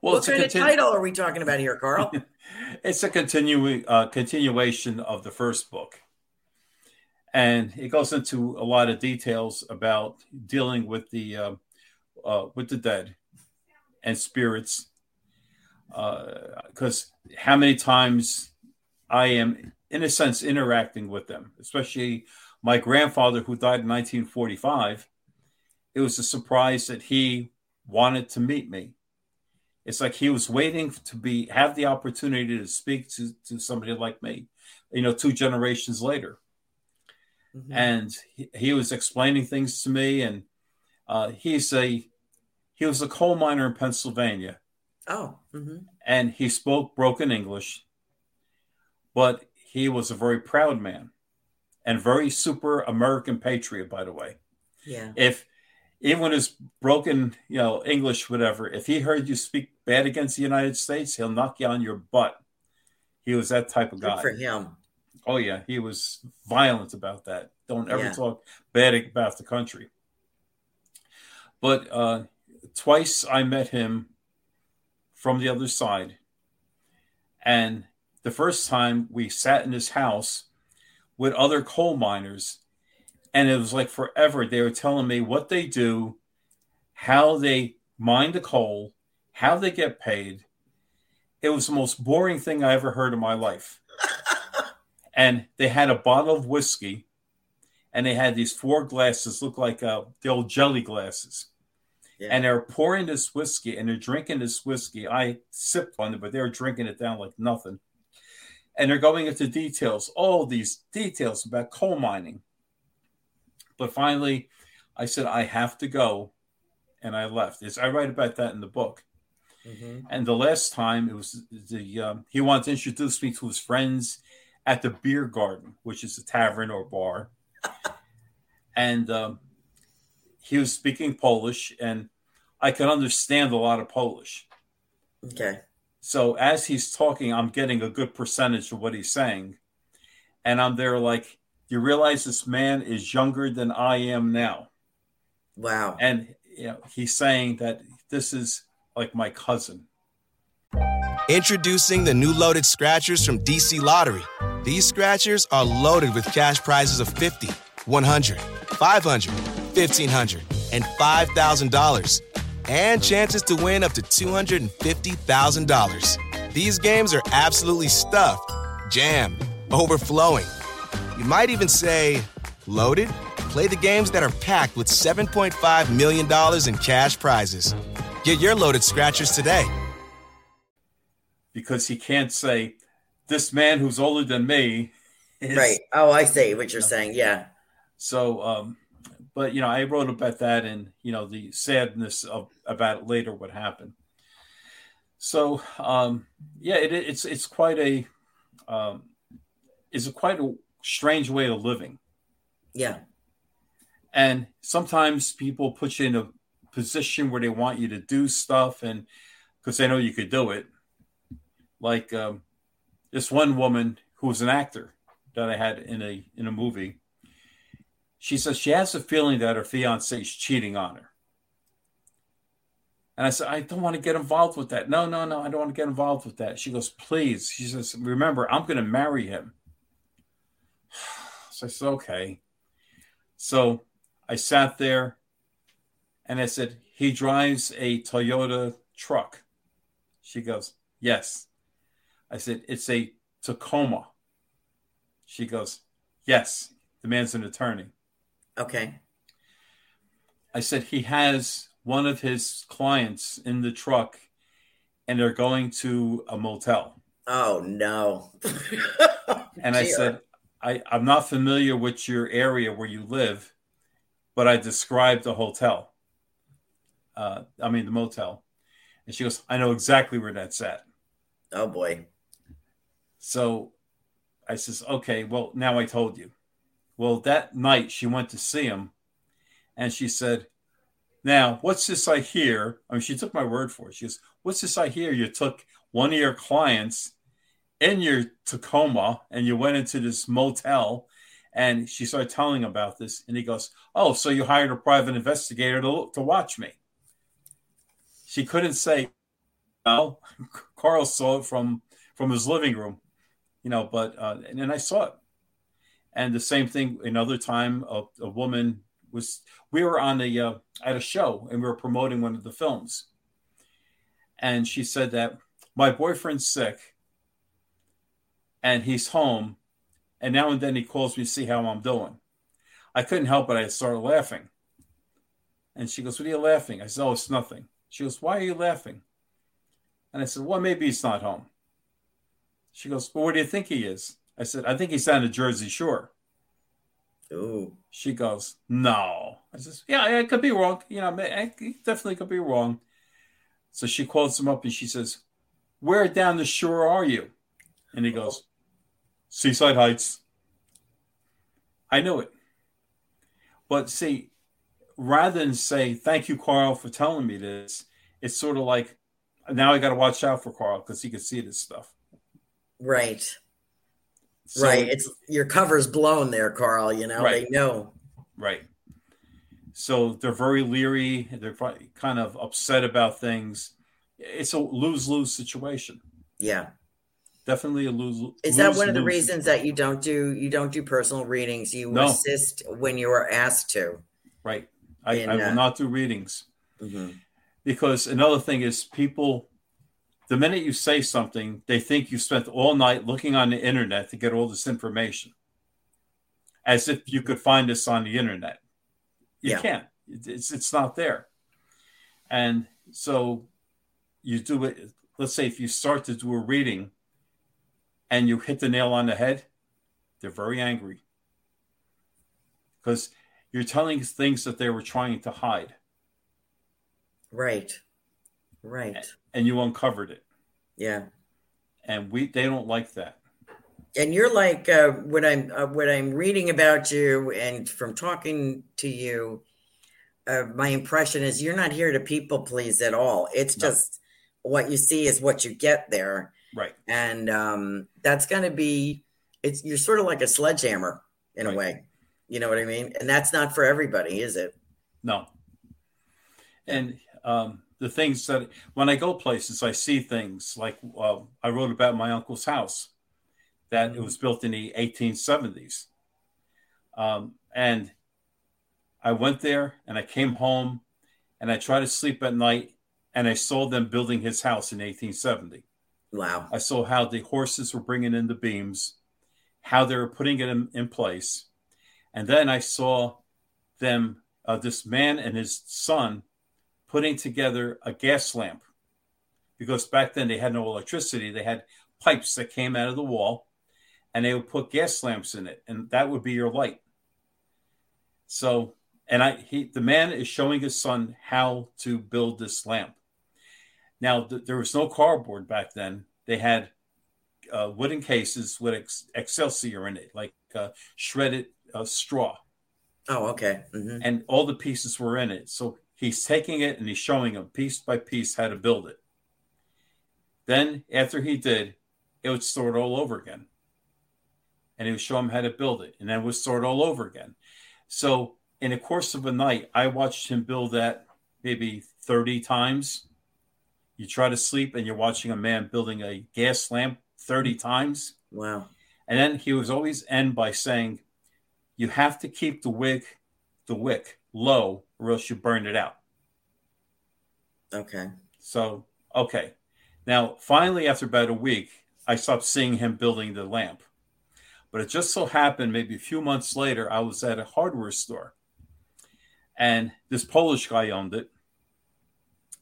Well, what it's a kind of title are we talking about here, Carl? it's a continu- uh, continuation of the first book. And it goes into a lot of details about dealing with the uh, uh, with the dead and spirits. Because uh, how many times I am, in a sense, interacting with them, especially my grandfather who died in 1945. It was a surprise that he wanted to meet me. It's like he was waiting to be have the opportunity to speak to, to somebody like me, you know, two generations later. Mm-hmm. And he, he, was explaining things to me, and uh, he's a he was a coal miner in Pennsylvania. Oh, mm-hmm. and he spoke broken English, but he was a very proud man and very super American patriot, by the way. Yeah. If even when his broken, you know, English, whatever, if he heard you speak bad against the United States, he'll knock you on your butt. He was that type of Good guy. for him. Oh yeah, he was violent about that. Don't ever Yeah. talk bad about the country. But uh, twice I met him from the other side, and the first time we sat in his house with other coal miners, and it was like forever. They were telling me what they do, how they mine the coal, how they get paid. It was the most boring thing I ever heard in my life. and they had a bottle of whiskey, and they had these four glasses, look like uh, the old jelly glasses. Yeah. And they're pouring this whiskey and they're drinking this whiskey. I sipped on it, but they're drinking it down like nothing. And they're going into details, all these details about coal mining. But finally, I said, I have to go. And I left. It's, I write about that in the book. Mhm. And the last time it was the um, he wanted to introduce me to his friends at the beer garden, which is a tavern or bar. and um, he was speaking Polish, and I could understand a lot of Polish. Okay. So as he's talking, I'm getting a good percentage of what he's saying. And I'm there like, you realize this man is younger than I am now. Wow. And you know, he's saying that this is like my cousin. Introducing the new loaded scratchers from DC Lottery. These scratchers are loaded with cash prizes of 50, 100, 500, 1500, and $5,000. And chances to win up to $250,000. These games are absolutely stuffed, jammed, overflowing. You might even say loaded. Play the games that are packed with $7.5 million in cash prizes. Get your loaded scratchers today. because he can't say this man who's older than me is Right. Oh, I see what you're saying. Yeah. so um but you know i wrote about that and you know the sadness of about it later what happened. So um yeah it, it's it's quite a um it's a quite a strange way of living. Yeah. and sometimes people put you in a position where they want you to do stuff and because they know you could do it. Like um, this one woman who was an actor that i had in a in a movie she says she has a feeling that her fiance is cheating on her and i said i don't want to get involved with that no no no i don't want to get involved with that she goes please she says remember i'm going to marry him so i said okay so I sat there and I said, He drives a Toyota truck. She goes, Yes. I said, It's a Tacoma. She goes, Yes. The man's an attorney. Okay. I said, He has one of his clients in the truck and they're going to a motel. Oh no. And I Dear. said, I, I'm not familiar with your area where you live, but I described the hotel. Uh, I mean, the motel. And she goes, I know exactly where that's at. Oh boy. So I says, okay, well, now I told you. Well, that night she went to see him and she said, now, what's this I hear? I mean, she took my word for it. She goes, what's this I hear? You took one of your clients in your Tacoma and you went into this motel and she started telling about this and he goes oh so you hired a private investigator to, to watch me she couldn't say Well, carl saw it from from his living room you know but uh, and then i saw it and the same thing another time a, a woman was we were on a uh, at a show and we were promoting one of the films, and she said that my boyfriend's sick, and he's home, and now and then he calls me to see how I'm doing. I couldn't help it; I started laughing. And she goes, "What are you laughing?" I said, "Oh, it's nothing." She goes, "Why are you laughing?" And I said, "Well, maybe he's not home." She goes, "Well, where do you think he is?" I said, "I think he's down the Jersey Shore." Ooh. She goes, "No." I says, "Yeah, I could be wrong. You know, I eh, definitely could be wrong." So she calls him up and she says, "Where down the shore are you?" And he oh. goes, "Seaside Heights." I knew it. But see, rather than say, "Thank you, Carl, for telling me this," it's sort of like, now I got to watch out for Carl because he can see this stuff. Right. So, right. It's your cover's blown there, Carl. You know, right. they know. Right. So they're very leery. They're kind of upset about things. It's a lose lose situation. Yeah. Definitely a lose. Is that one of the reasons that you don't do you don't do personal readings? You no. assist when you are asked to. Right. I, In, I will uh, not do readings mm-hmm. because another thing is people the minute you say something, they think you spent all night looking on the internet to get all this information, as if you could find this on the internet. You yeah. can't. It's it's not there. And so you do it. Let's say if you start to do a reading and you hit the nail on the head, they're very angry because you're telling things that they were trying to hide. Right. Right and you uncovered it. Yeah. And we they don't like that. And you're like uh, what I'm uh, what I'm reading about you and from talking to you, uh, my impression is you're not here to people please at all. It's no. just what you see is what you get there. Right. And um, that's going to be it's you're sort of like a sledgehammer in right. a way. You know what I mean? And that's not for everybody, is it? No. And um, the things that when I go places, I see things like uh, I wrote about my uncle's house that mm-hmm. it was built in the 1870s. Um, and I went there and I came home and I tried to sleep at night and I saw them building his house in 1870. Wow. I saw how the horses were bringing in the beams, how they were putting it in, in place. And then I saw them, uh, this man and his son putting together a gas lamp because back then they had no electricity. They had pipes that came out of the wall and they would put gas lamps in it and that would be your light. So, and I, he, the man is showing his son how to build this lamp. Now, th- there was no cardboard back then. They had uh, wooden cases with ex- Excelsior in it, like uh, shredded uh, straw. Oh, okay. Mm-hmm. And all the pieces were in it. So He's taking it and he's showing him piece by piece how to build it. Then, after he did, it would start all over again. And he would show him how to build it. And then it would start all over again. So, in the course of a night, I watched him build that maybe 30 times. You try to sleep and you're watching a man building a gas lamp 30 times. Wow. And then he was always end by saying, You have to keep the wick, the wick low or else you burn it out. Okay. So, okay. Now, finally, after about a week, I stopped seeing him building the lamp. But it just so happened, maybe a few months later, I was at a hardware store and this Polish guy owned it.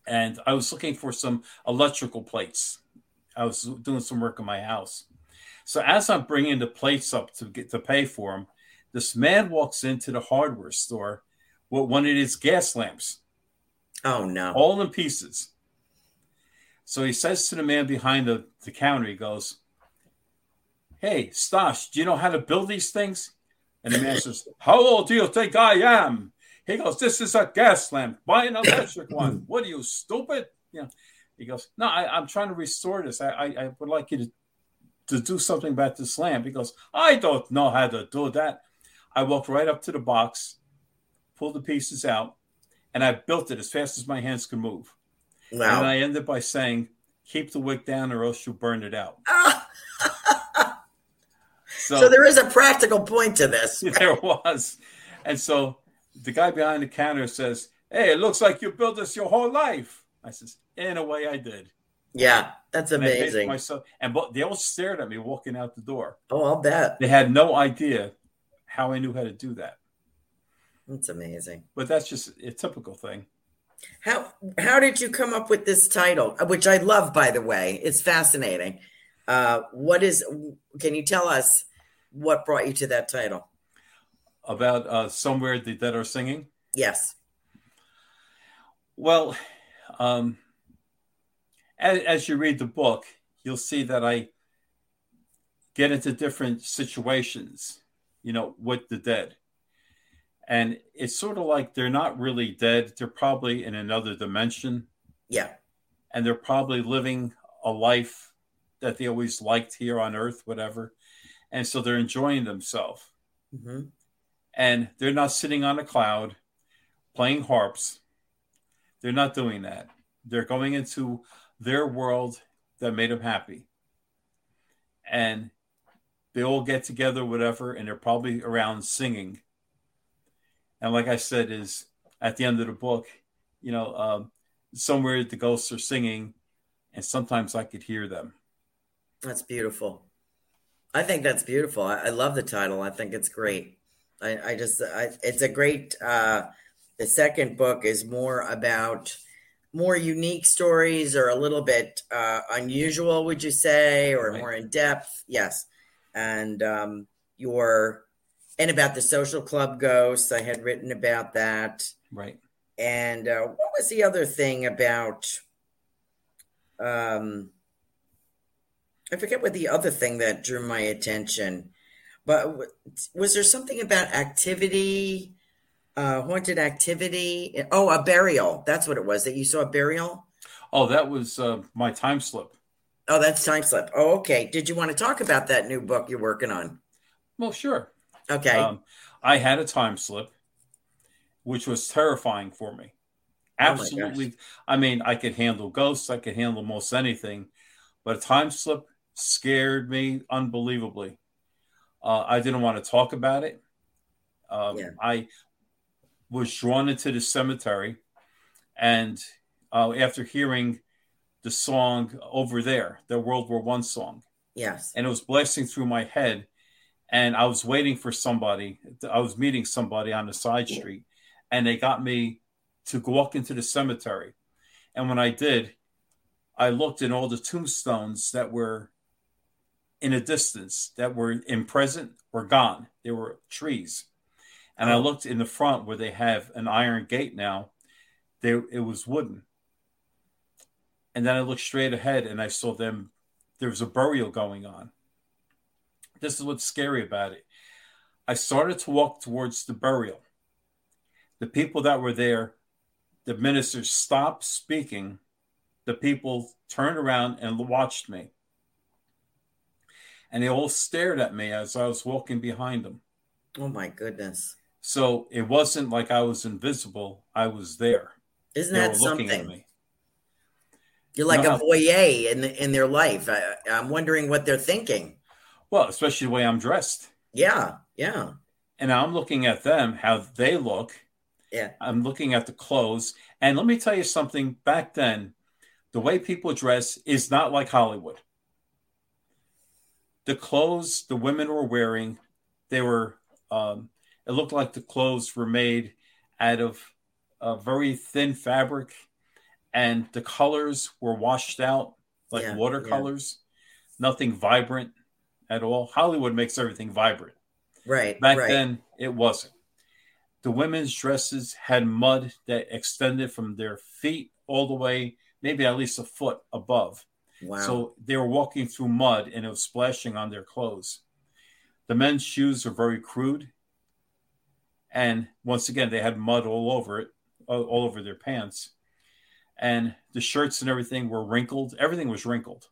And I was looking for some electrical plates. I was doing some work in my house. So as I'm bringing the plates up to get to pay for them, this man walks into the hardware store with one of his gas lamps. Oh no! All in pieces. So he says to the man behind the, the counter, he goes, Hey, Stash, do you know how to build these things? And the man says, How old do you think I am? He goes, This is a gas lamp. Buy an electric one. What are you, stupid? Yeah. He goes, No, I, am trying to restore this. I, I, I, would like you to, to do something about this lamp. He goes, I don't know how to do that. I walked right up to the box, pulled the pieces out, and I built it as fast as my hands could move. Wow. And I ended by saying, keep the wick down or else you'll burn it out. so, so, there is a practical point to this. there was. And so the guy behind the counter says, Hey, it looks like you built this your whole life. I says, In a way, I did. Yeah, that's And I paid for amazing. myself, and but they all stared at me walking out the door. Oh, I'll bet. They had no idea how I knew how to do that. That's amazing. But that's just a typical thing. How how did you come up with this title, which I love, by the way? It's fascinating. Uh, what is? Can you tell us what brought you to that title? About uh, somewhere the dead are singing. Yes. Well, um, as, as you read the book, you'll see that I get into different situations, you know, with the dead. And it's sort of like they're not really dead. They're probably in another dimension. Yeah. And they're probably living a life that they always liked here on earth, whatever. And so they're enjoying themselves. hmm And they're not sitting on a cloud playing harps. They're not doing that. They're going into their world that made them happy. And they all get together, whatever, and they're probably around singing. And like I said, is at the end of the book, you know, um, somewhere the ghosts are singing, and sometimes I could hear them. That's beautiful. I think that's beautiful. I, I love the title. I think it's great. I, I just, I, it's a great. Uh, the second book is more about more unique stories, or a little bit uh, unusual, would you say, or Right. more in depth? Yes, and um, your and about the social club ghosts. I had written about that. Right. And uh, what was the other thing about? Um, I forget what the other thing that drew my attention, but w- was there something about activity, uh, haunted activity? Oh, a burial. That's what it was. That you saw a burial. Oh, that was uh, my time slip. Oh, that's time slip. Oh, okay. Did you want to talk about that new book you're working on? Well, sure. Okay. Um, I had a time slip, which was terrifying for me. Oh Absolutely. I mean, I could handle ghosts, I could handle most anything, but a time slip scared me unbelievably. Uh, I didn't want to talk about it. Um, Yeah. I was drawn into the cemetery, and uh, after hearing the song over there, the World War One song, yes. and it was blasting through my head and i was waiting for somebody i was meeting somebody on the side street and they got me to walk into the cemetery. And when i did i looked in all the tombstones that were in a distance that were in present were gone. They were trees. And i looked in the front where they have an iron gate now. There it was wooden. And then i looked straight ahead and i saw them there was a burial going on this is what's scary about it. I started to walk towards the burial. The people that were there, the ministers stopped speaking. The people turned around and watched me. And they all stared at me as I was walking behind them. Oh my goodness. So it wasn't like I was invisible, I was there. Isn't They that were looking at something? me. You're like No. a voyeur in in their life. I, I'm wondering what they're thinking. Well, especially the way I'm dressed. Yeah, yeah, And I'm looking at them, how they look. yeah. I'm looking at the clothes. And let me tell you something back then, the way people dress is not like Hollywood. The clothes the women were wearing, they were, um, it looked like the clothes were made out of a very thin fabric and the colors were washed out like Yeah, watercolors, nothing vibrant at all. Hollywood makes everything vibrant. Right, Back right. then, it wasn't. The women's dresses had mud that extended from their feet all the way, maybe at least a foot above. Wow. So they were walking through mud and it was splashing on their clothes. The men's shoes are very crude. And once again, they had mud all over it, all all over their pants. And the shirts and everything were wrinkled. Everything was wrinkled.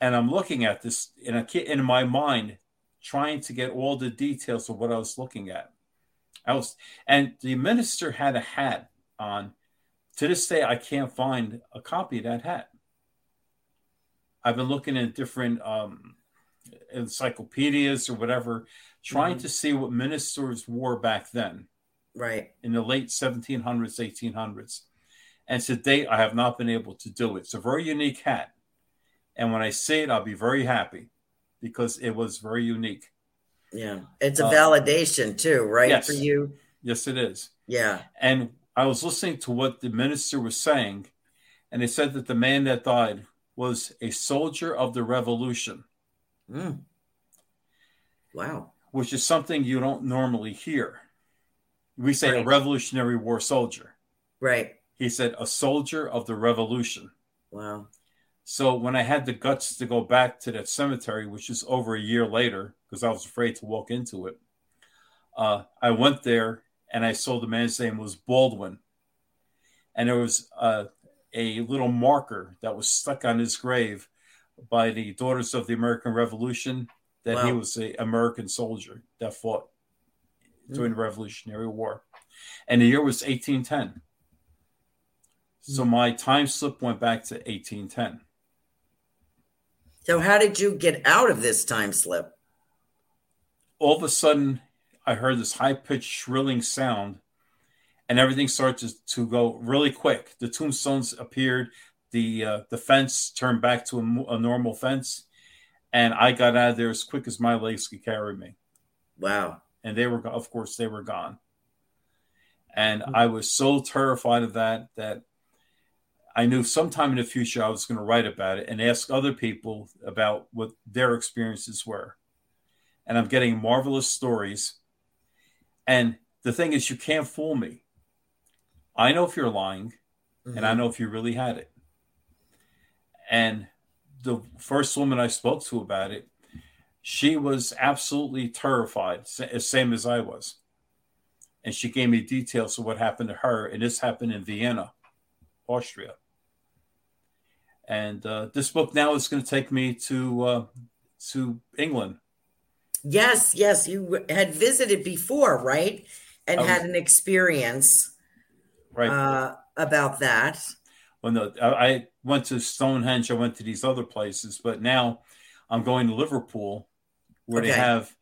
And I'm looking at this in, a, in my mind, trying to get all the details of what I was looking at. I was, and the minister had a hat on. To this day, I can't find a copy of that hat. I've been looking at different um, encyclopedias or whatever, trying Mhm. to see what ministers wore back then Right. in the late 1700s, 1800s. And to date, I have not been able to do it. It's a very unique hat. And when I see it, I'll be very happy because it was very unique. Yeah. It's a Uh, validation too, right? yes. For you. Yes, it is. Yeah. And I was listening to what the minister was saying, and they said that the man that died was a soldier of the revolution, Mm. Wow. which is something you don't normally hear. We say a Revolutionary War soldier. Right. He said a soldier of the revolution. Wow. So when I had the guts to go back to that cemetery, which is over a year later, because I was afraid to walk into it, uh, I went there and I saw the man's name was Baldwin, and there was uh, a little marker that was stuck on his grave by the Daughters of the American Revolution that he was an American soldier that fought during the Revolutionary War, and the year was 1810. So my time slip went back to 1810. So how did you get out of this time slip? all of a sudden I heard this high pitched shrilling sound and everything started to, to go really quick. The tombstones appeared, the uh, the fence turned back to a, a normal fence, and I got out of there as quick as my legs could carry me. Wow. And they were, of course, they were gone. And I was so terrified of that that I knew sometime in the future I was going to write about it and ask other people about what their experiences were and I'm getting marvelous stories. And the thing is, you can't fool me. I know if you're lying, and I mm-hmm. know if you really had it. And the first woman I spoke to about it, she was absolutely terrified, sa- same as I was. And she gave me details of what happened to her, and this happened in Vienna, Austria. And uh, this book now is going to take me to uh, to England Yes, yes. You had visited before, right? And was- had an experience right? uh, about that. well, no, I, I went to Stonehenge. I went to these other places, but now I'm going to Liverpool, where they have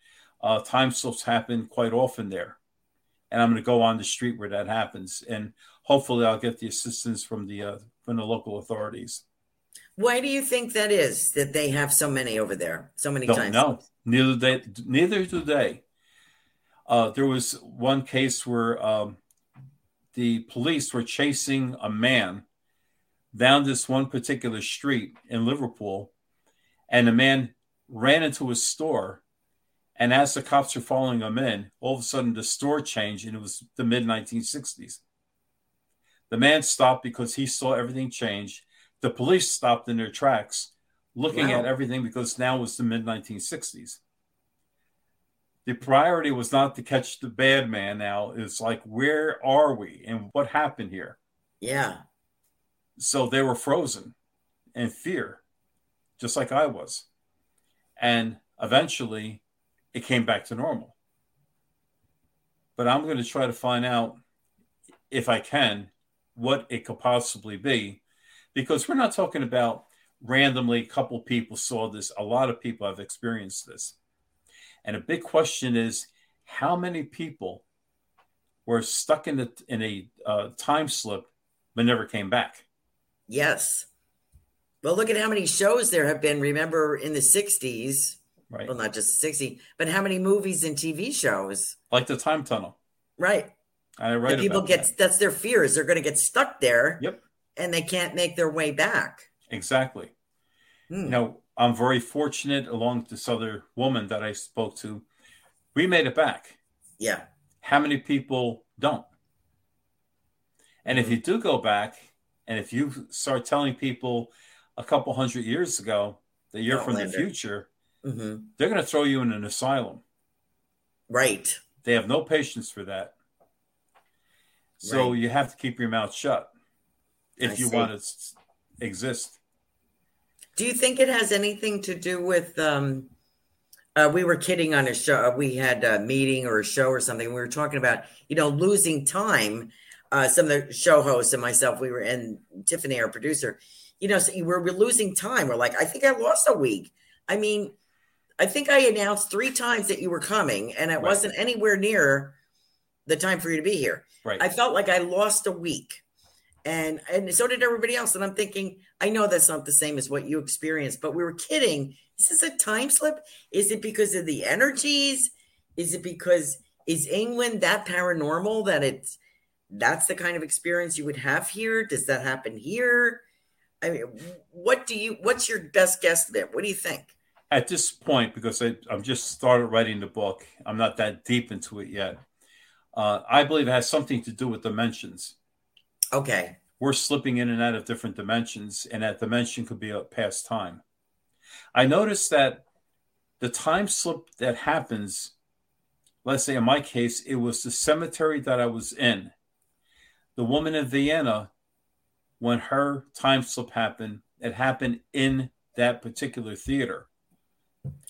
uh, time slips happen quite often there, and I'm going to go on the street where that happens, and hopefully I'll get the assistance from the uh, from the local authorities. Why do you think that is that they have so many over there? So many Don't times. know. Neither they. Neither do they. Uh, there was one case where um, the police were chasing a man down this one particular street in Liverpool, and the man ran into a store. And as the cops were following him in, all of a sudden the store changed, and it was the mid 1960s. The man stopped because he saw everything change. The police stopped in their tracks, looking Wow. at everything because now was the mid 1960s. The priority was not to catch the bad man now. It's like, where are we and what happened here? Yeah. So they were frozen in fear, just like I was. And eventually it came back to normal. But I'm going to try to find out, if I can, what it could possibly be, because we're not talking about randomly a couple people saw this. A lot of people have experienced this. And a big question is how many people were stuck in, the, in a uh, time slip but never came back? Yes. Well, look at how many shows there have been. Remember in the 60s, Right. well, not just 60, but how many movies and TV shows? Like the time tunnel. Right. I And write people get that. that's their fears. They're going to get stuck there. Yep. And they can't make their way back. Exactly. Hmm. You know, I'm very fortunate along with this other woman that I spoke to. We made it back. Yeah. How many people don't? And if you do go back, and if you start telling people a couple hundred years ago that you're from the future, hmm they're going to throw you in an asylum. Right. They have no patience for that. So Right. you have to keep your mouth shut if I you see. want to exist. Do you think it has anything to do with? Um, uh, we were kidding on a show. We had a meeting or a show or something. We were talking about, you know, losing time. Uh, some of the show hosts and myself, we were, and Tiffany, our producer, you know, so we're, we're losing time. We're like, I think I lost a week. I mean, I think I announced three times that you were coming, and it Right. wasn't anywhere near the time for you to be here. Right. I felt like I lost a week, and and so did everybody else. And I'm thinking, I know that's not the same as what you experienced, but we were kidding. Is this a time slip? Is it because of the energies? Is it because is England that paranormal that it's that's the kind of experience you would have here? Does that happen here? I mean, what do you? What's your best guess there? What do you think? At this point, because I, I've just started writing the book, I'm not that deep into it yet. Uh, I believe it has something to do with dimensions. Okay. We're slipping in and out of different dimensions, and that dimension could be a past time. I noticed that the time slip that happens, let's say in my case, it was the cemetery that I was in. The woman in Vienna, when her time slip happened, it happened in that particular theater.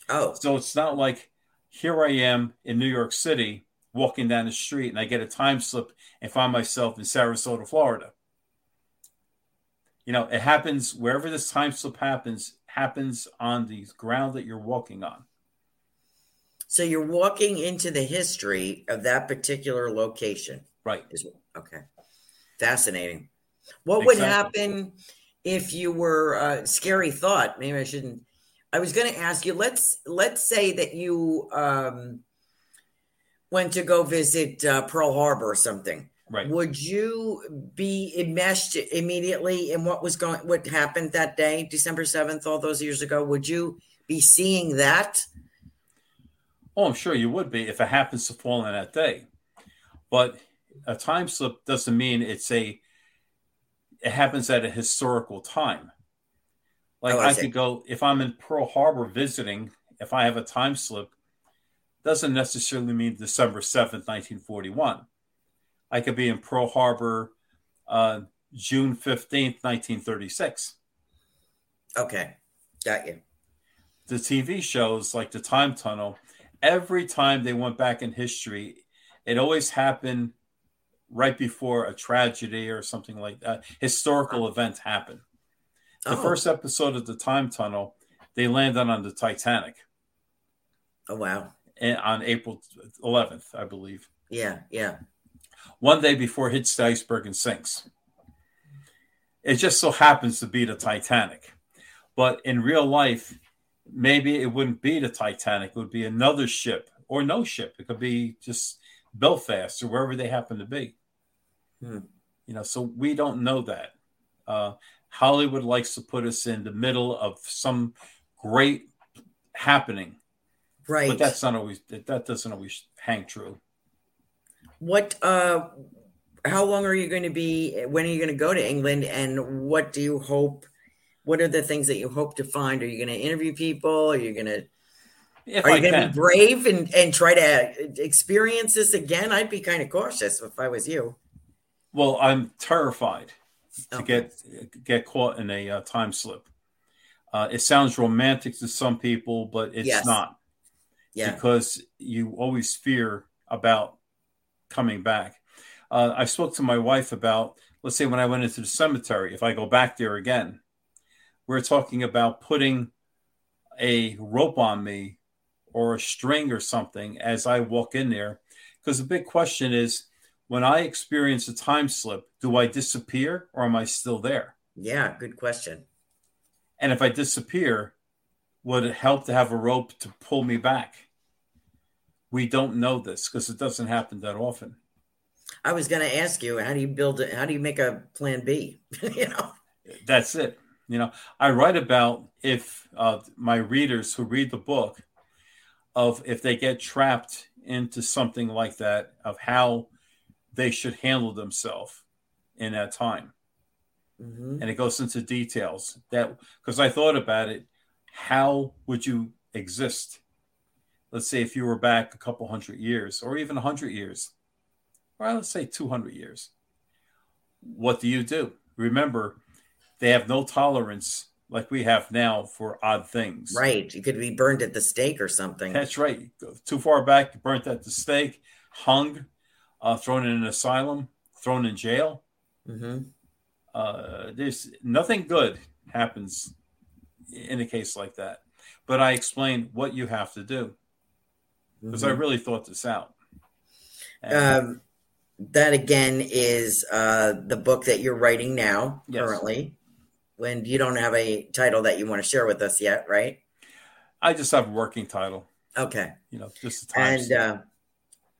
Oh, So it's not like here I am in New York City walking down the street and I get a time slip and find myself in Sarasota, Florida. You know, it happens wherever this time slip happens, happens on the ground that you're walking on. so you're walking into the history of that particular location. Right. Okay. Fascinating. What would Exactly. happen if you were uh, scary thought? Maybe I shouldn't. I was going to ask you. Let's let's say that you um, went to go visit uh, Pearl Harbor or something. Right. Would you be enmeshed immediately in what was going, what happened that day, December seventh, all those years ago? Would you be seeing that? Oh, I'm sure you would be if it happens to fall on that day. But a time slip doesn't mean it's a it happens at a historical time. Like Oh, I I, could go if I'm in Pearl Harbor visiting, if I have a time slip, doesn't necessarily mean December 7th, 1941. I could be in Pearl Harbor uh, June 15th, 1936. Okay, got you. the TV shows like the Time Tunnel, every time they went back in history, it always happened right before a tragedy or something like that. Historical event happened. The Oh. first episode of the Time Tunnel, they landed on the Titanic Oh wow. On April 11th, I believe. Yeah, yeah. One day before it hits the iceberg and sinks. It just so happens to be the Titanic. But in real life, maybe it wouldn't be the Titanic. It would be another ship or no ship. It could be just Belfast or wherever they happen to be. Hmm. You know, so we don't know that. Uh, Hollywood likes to put us in the middle of some great happening, Right. but that's not always that doesn't always hang true. What uh how long are you going to be when are you going to go to England and what do you hope what are the things that you hope to find? Are you going to interview people? Are you going to If Are I you going to be brave and and try to experience this again? I'd be kind of cautious if I was you. Well, I'm terrified to Okay. get get caught in a uh, time slip. Uh, it sounds romantic to some people, but it's Yes. not Yeah. because you always fear about coming back. Uh, I spoke to my wife about, let's say, when I went into the cemetery, if I go back there again, we're talking about putting a rope on me or a string or something as I walk in there. Because the big question is when I experience a time slip, do I disappear or am I still there? Yeah, good question. And if I disappear, would it help to have a rope to pull me back? We don't know this because it doesn't happen that often. I was going to ask you how do you build it? How do you make a plan B? you know. That's it. You know, I write about if uh, my readers who read the book of if they get trapped into something like that, of how they should handle themselves in that time. Mhm. and it goes into details that because I thought about it, how would you exist? Let's say if you were back a couple hundred years, or even a hundred years, or let's say two hundred years. What do you do? Remember, they have no tolerance like we have now for odd things. Right. You could be burned at the stake or something. That's right. Too far back, burnt at the stake, hung, uh, thrown in an asylum, thrown in jail. hmm uh, there's nothing good happens in a case like that. but I explained what you have to do because I Mhm. really thought this out. And- Um, that again is uh, the book that you're writing now Yes. currently. When you don't have a title that you want to share with us yet, right? I just have a working title, Okay. you know, just the time. And uh,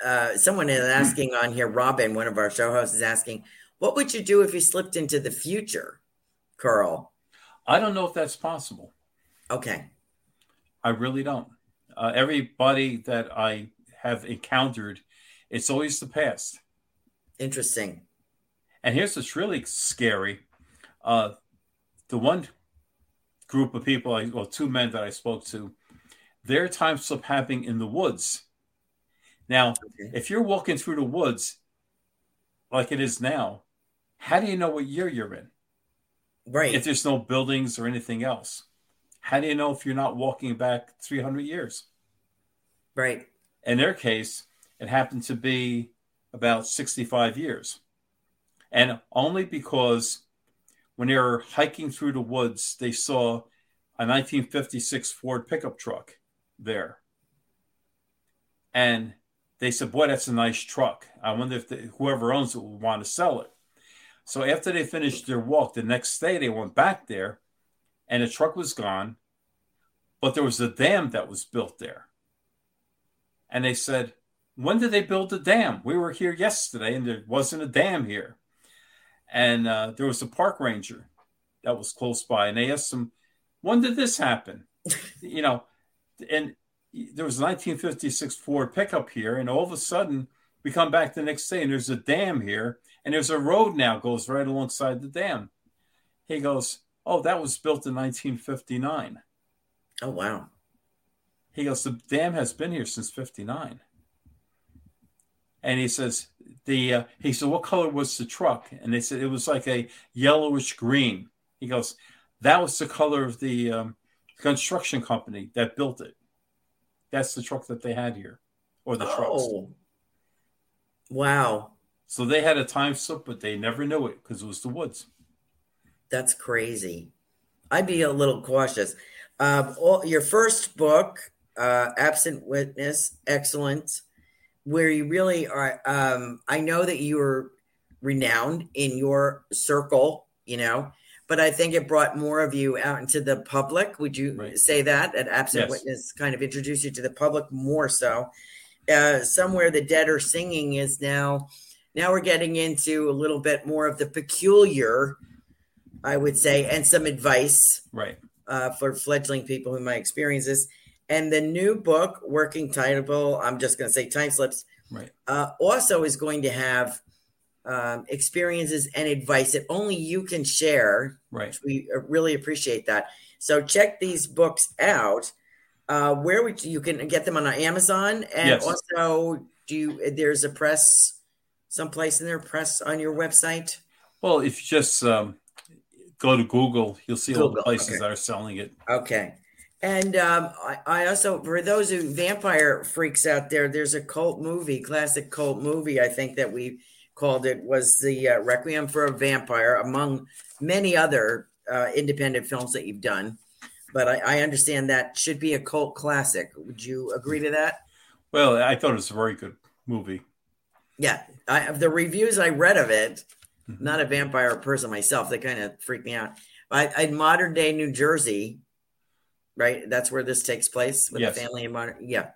uh, someone is asking on here, Robin, one of our show hosts, is asking, "What would you do if you slipped into the future, Carl?" I don't know if that's possible. Okay. I really don't. Uh, everybody that I have encountered, it's always the past. Interesting. And here's what's really scary. Uh, the one group of people, I, well, two men that I spoke to, their time slip happening in the woods. Now, if you're walking through the woods like it is now, how do you know what year you're in? Right. If there's no buildings or anything else, how do you know if you're not walking back 300 years? Right. In their case, it happened to be about 65 years. And only because when they were hiking through the woods, they saw a 1956 Ford pickup truck there. And they said, Boy, that's a nice truck. I wonder if the, whoever owns it will want to sell it. So after they finished their walk, the next day they went back there and the truck was gone, but there was a dam that was built there. And they said, When did they build the dam? We were here yesterday and there wasn't a dam here. And uh, there was a park ranger that was close by. And they asked him, When did this happen? you know, and there was a 1956 Ford pickup here. And all of a sudden, we come back the next day and there's a dam here. And there's a road now goes right alongside the dam. He goes, Oh, that was built in 1959. Oh, wow. He goes, the dam has been here since '59. And he says, the uh, he said, what color was the truck? And they said it was like a yellowish green. He goes, that was the color of the um, construction company that built it. That's the truck that they had here, or the trucks. Oh. Wow. So they had a time slip, but they never knew it because it was the woods. That's crazy. I'd be a little cautious. Um, all, your first book, uh, Absent Witness, excellent, where you really are. Um, I know that you were renowned in your circle, you know, but I think it brought more of you out into the public. Would you say that? That Absent Yes. Witness kind of introduced you to the public more so. Uh, somewhere the dead are singing is now. Now we're getting into a little bit more of the peculiar, I would say, and some advice Right. uh, for fledgling people who might experience this. And the new book, working title, I'm just going to say time slips, Right. uh, also is going to have um, experiences and advice that only you can share. Right. We uh, really appreciate that. So check these books out. Uh, where would you, you can get them on Amazon and Yes. also do you, there's a press someplace in there press on your website. Well, if you just um, go to Google, you'll see all the places okay. that are selling it. Okay. And um, I, I also, for those who vampire freaks out there, there's a cult movie, classic cult movie, I think that we called it, was the uh, Requiem for a Vampire, among many other uh, independent films that you've done. But I, I understand that should be a cult classic. Would you agree to that? Well, I thought it was a very good movie. Yeah. I, the reviews I read of it, Mm-hmm. not a vampire person myself, they kind of freaked me out. I, I modern day New Jersey, right? That's where this takes place with Yes. the family in modern. Yeah,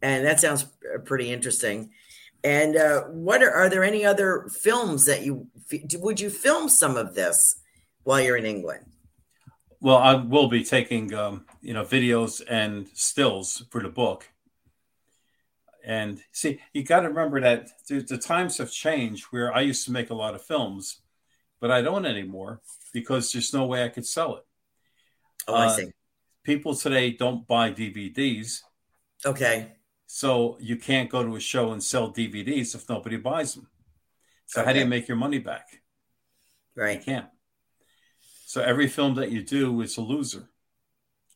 and that sounds pretty interesting. And uh, what are, are there any other films that you would you film some of this while you're in England? Well, I will be taking um, you know videos and stills for the book. And see, you got to remember that the, the times have changed. Where I used to make a lot of films, but I don't anymore because there's no way I could sell it. Oh, I Uh, see. People today don't buy DVDs, Okay, so you can't go to a show and sell DVDs if nobody buys them. So how do you make your money back? right. You can't. So every film that you do is a loser.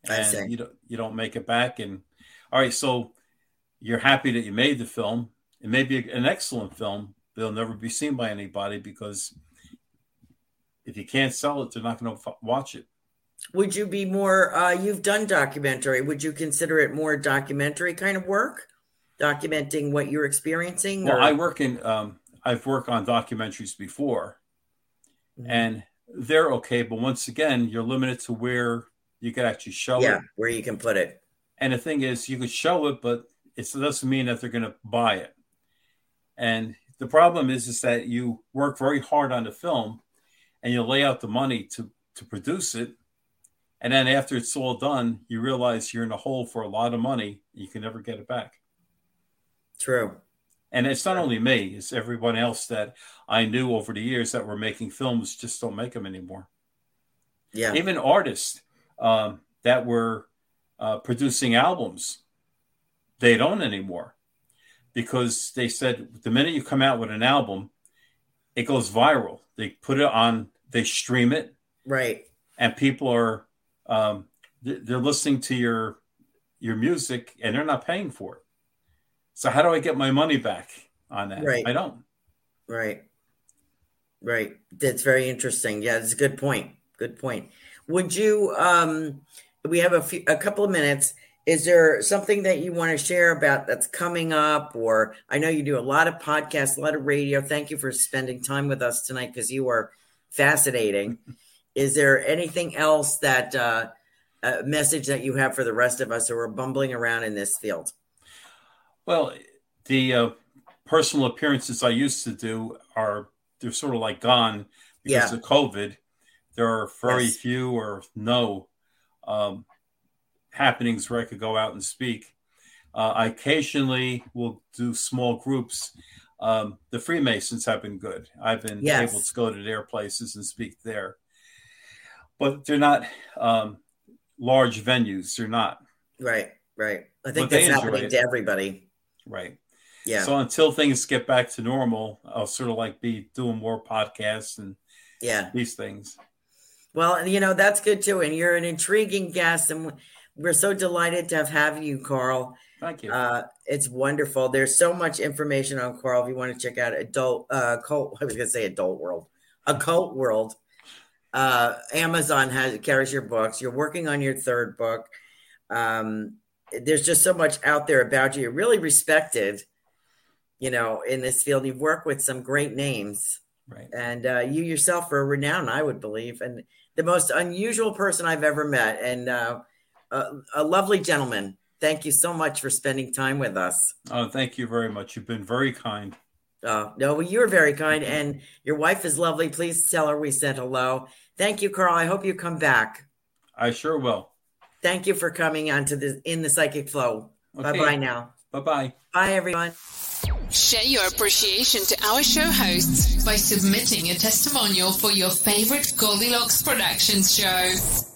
I and see. you don't you don't make it back. And all right, so you're happy that you made the film. It may be an excellent film, but it'll never be seen by anybody because if you can't sell it, they're not going to f- watch it. Would you be more? Uh, you've done documentary. Would you consider it more documentary kind of work, documenting what you're experiencing? Well, or- I work in. Um, I've worked on documentaries before, Mhm. and they're okay. But once again, you're limited to where you could actually show yeah, it. where you can put it. And the thing is, you could show it, but it doesn't mean that they're going to buy it. And the problem is, is that you work very hard on the film, and you lay out the money to to produce it, and then after it's all done, you realize you're in a hole for a lot of money. You can never get it back. True. And it's not only me; it's everyone else that I knew over the years that were making films just don't make them anymore. Yeah. Even artists um, that were uh, producing albums, they don't anymore because they said the minute you come out with an album, it goes viral. They put it on, they stream it, Right. and people are um, they're listening to your your music and they're not paying for it. So how do I get my money back on that? Right. I don't. Right. Right. That's very interesting. Yeah, it's a good point. Good point. Would you um we have a few a couple of minutes. Is there something that you want to share about that's coming up or I know you do a lot of podcasts, a lot of radio. Thank you for spending time with us tonight because you are fascinating. Is there anything else that uh a message that you have for the rest of us who are bumbling around in this field? Well, the uh, personal appearances I used to do are they're sort of like gone because Yeah. of COVID. There are very Yes. few or no um, happenings where I could go out and speak. Uh, I occasionally will do small groups. Um, the Freemasons have been good. I've been Yes. able to go to their places and speak there, but they're not um, large venues. They're not Right, right. I think But that's happening it. to everybody. right. Yeah. So until things get back to normal, I'll sort of like be doing more podcasts and yeah. these things. Well, and you know, that's good too. And you're an intriguing guest, and we're so delighted to have, have you, Carl. Thank you. Uh, it's wonderful. There's so much information on Carl if you want to check out adult uh cult. I was gonna say adult world, occult world. Uh, Amazon has carries your books. You're working on your third book. Um, there's just so much out there about you. You're really respected, you know, in this field. You've worked with some great names right. and uh, you yourself are renowned, I would believe, and the most unusual person I've ever met, and uh, a, a lovely gentleman. Thank you so much for spending time with us. Oh, thank you very much. You've been very kind. Uh, no, well, you're very kind, and your wife is lovely. Please tell her we said hello. Thank you, Carl. I hope you come back. I sure will. Thank you for coming on to the in the psychic flow. Okay. Bye bye now. Bye bye. Bye everyone. Share your appreciation to our show hosts by submitting a testimonial for your favorite Goldilocks Productions show.